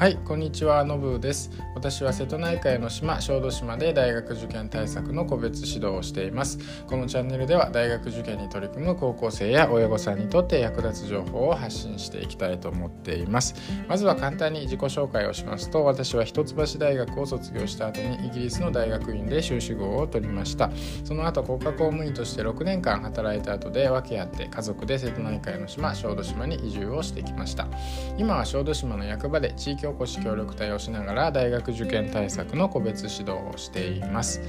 はいこんにちはのぶです。私は瀬戸内海の島小豆島で大学受験対策の個別指導をしています。このチャンネルでは大学受験に取り組む高校生や親御さんにとって役立つ情報を発信していきたいと思っています。まずは簡単に自己紹介をしますと私は一橋大学を卒業した後にイギリスの大学院で修士号を取りました。その後国家公務員として6年間働いた後で訳あって家族で瀬戸内海の島小豆島に移住をしてきました。今は小豆島の役場で地域おこし協力隊をしながら大学受験対策の個別指導をしています。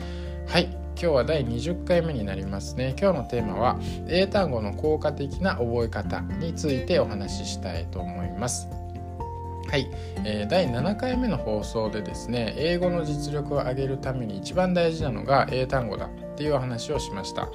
はい今日は第20回目になりますね。今日のテーマは英単語の効果的な覚え方についてお話ししたいと思います。はい、えー、第7回目の放送でですね英語の実力を上げるために一番大事なのが英単語だっていう話をしました。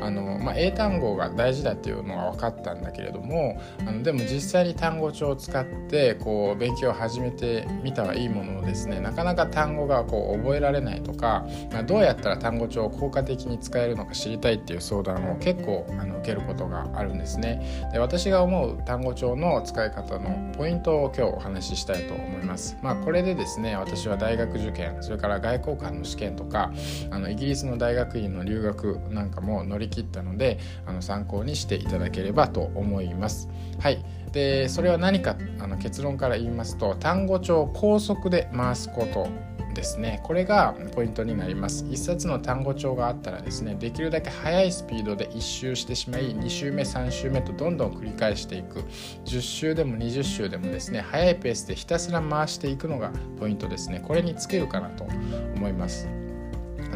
あの、まあ、英単語が大事だっていうのは分かったんだけれどもあのでも実際に単語帳を使ってこう勉強を始めてみたはいいもののですね。なかなか単語がこう覚えられないとか、まあ、どうやったら単語帳を効果的に使えるのか知りたいっていう相談を結構あの受けることがあるんですね。で私が思う単語帳の使い方のポイントを今日お話ししたいと思います。まあこれでですね私は大学受験それから外交官の試験とかあのイギリスの大学院の留学なんかも乗り切ったのであの参考にしていただければと思います。はい。でそれは何かあの結論から言いますと単語帳を高速で回すことですね。これがポイントになります。1冊の単語帳があったらですねできるだけ速いスピードで1周してしまい2周目3周目とどんどん繰り返していく。10周でも20周でもですね速いペースでひたすら回していくのがポイントですね。これにつけるかなと思います。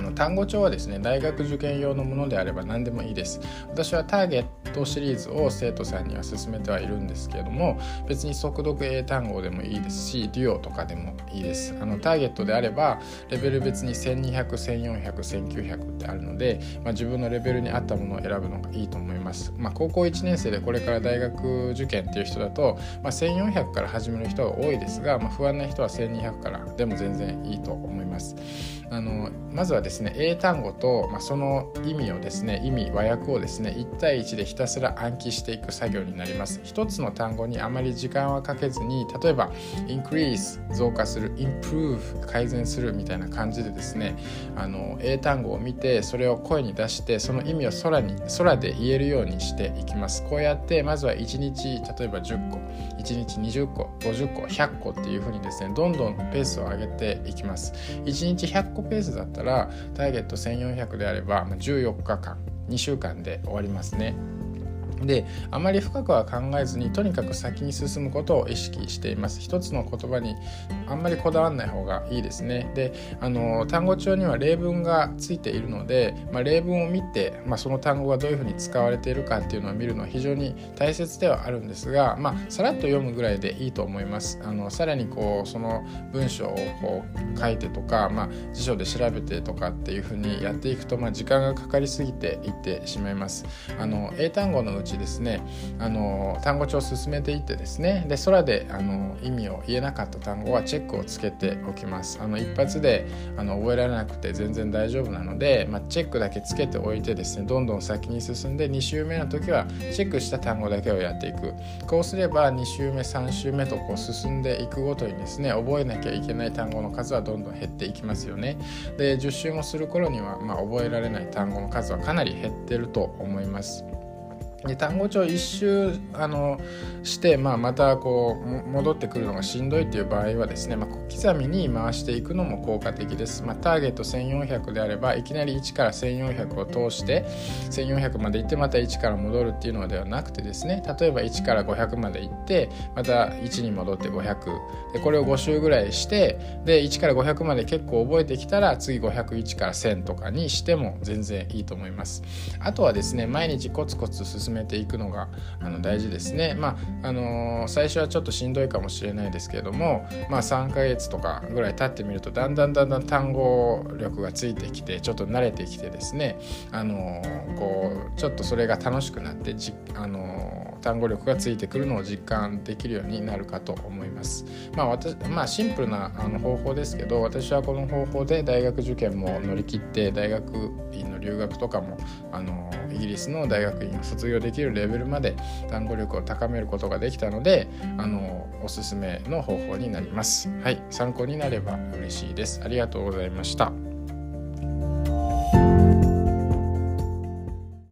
の単語帳はですね大学受験用のものであれば何でもいいです。私はターゲットシリーズを生徒さんには勧めてはいるんですけれども別に速読英単語でもいいですしデュオとかでもいいです。あのターゲットであればレベル別に120014001900ってあるので、まあ、自分のレベルに合ったものを選ぶのがいいと思います、まあ、高校1年生でこれから大学受験っていう人だと、まあ、1400から始める人が多いですが、まあ、不安な人は1200からでも全然いいと思います。あのまずはですねね英単語と、まあ、その意味をですね意味和訳をですね1対1でひたすら暗記していく作業になります。一つの単語にあまり時間はかけずに例えば increase 増加する improve 改善するみたいな感じでですねあの英単語を見てそれを声に出してその意味を空に空で言えるようにしていきます。こうやってまずは1日例えば10個1日20個50個100個っていうふうにですねどんどんペースを上げていきます。1日100個ペースだったらターゲット1400であれば14日間2週間で終わりますね。であまり深くは考えずにとにかく先に進むことを意識しています。一つの言葉にあんまりこだわらない方がいいですね。であの単語帳には例文がついているので、まあ、例文を見て、まあ、その単語がどういうふうに使われているかっていうのを見るのは非常に大切ではあるんですが、まあ、さらっと読むぐらいでいいと思います。あのさらにこうその文章をこう書いてとか、まあ、辞書で調べてとかっていうふうにやっていくと、まあ、時間がかかりすぎていってしまいます。あの英単語のちですね。あの単語帳を進めていってですね。で空であの意味を言えなかった単語はチェックをつけておきます。あの一発であの覚えられなくて全然大丈夫なので、まあ、チェックだけつけておいてですねどんどん先に進んで2週目の時はチェックした単語だけをやっていく。こうすれば2週目3週目とこう進んでいくごとにですね覚えなきゃいけない単語の数はどんどん減っていきますよね。で10週もする頃には、まあ、覚えられない単語の数はかなり減ってると思います。で単語帳一周あのして、まあ、またこう戻ってくるのがしんどいっていう場合はですね、まあ、小刻みに回していくのも効果的です、まあ、ターゲット1400であればいきなり1から1400を通して1400まで行ってまた1から戻るっていうのではなくてですね例えば1から500まで行ってまた1に戻って500でこれを5周ぐらいしてで1から500まで結構覚えてきたら次501から1000とかにしても全然いいと思います。あとはですね毎日コツコツ進めていくのがあの大事ですね。まああのー、最初はちょっとしんどいかもしれないですけれども、まあ、3ヶ月とかぐらい経ってみるとだんだんだんだん単語力がついてきてちょっと慣れてきてですね、あのー、こうちょっとそれが楽しくなってじ、あのー、単語力がついてくるのを実感できるようになるかと思います。まあ私まあ、シンプルなあの方法ですけど私はこの方法で大学受験も乗り切って大学院の留学とかもあのイギリスの大学院を卒業できるレベルまで単語力を高めることができたのであのおすすめの方法になります。はい参考になれば嬉しいです。ありがとうございました。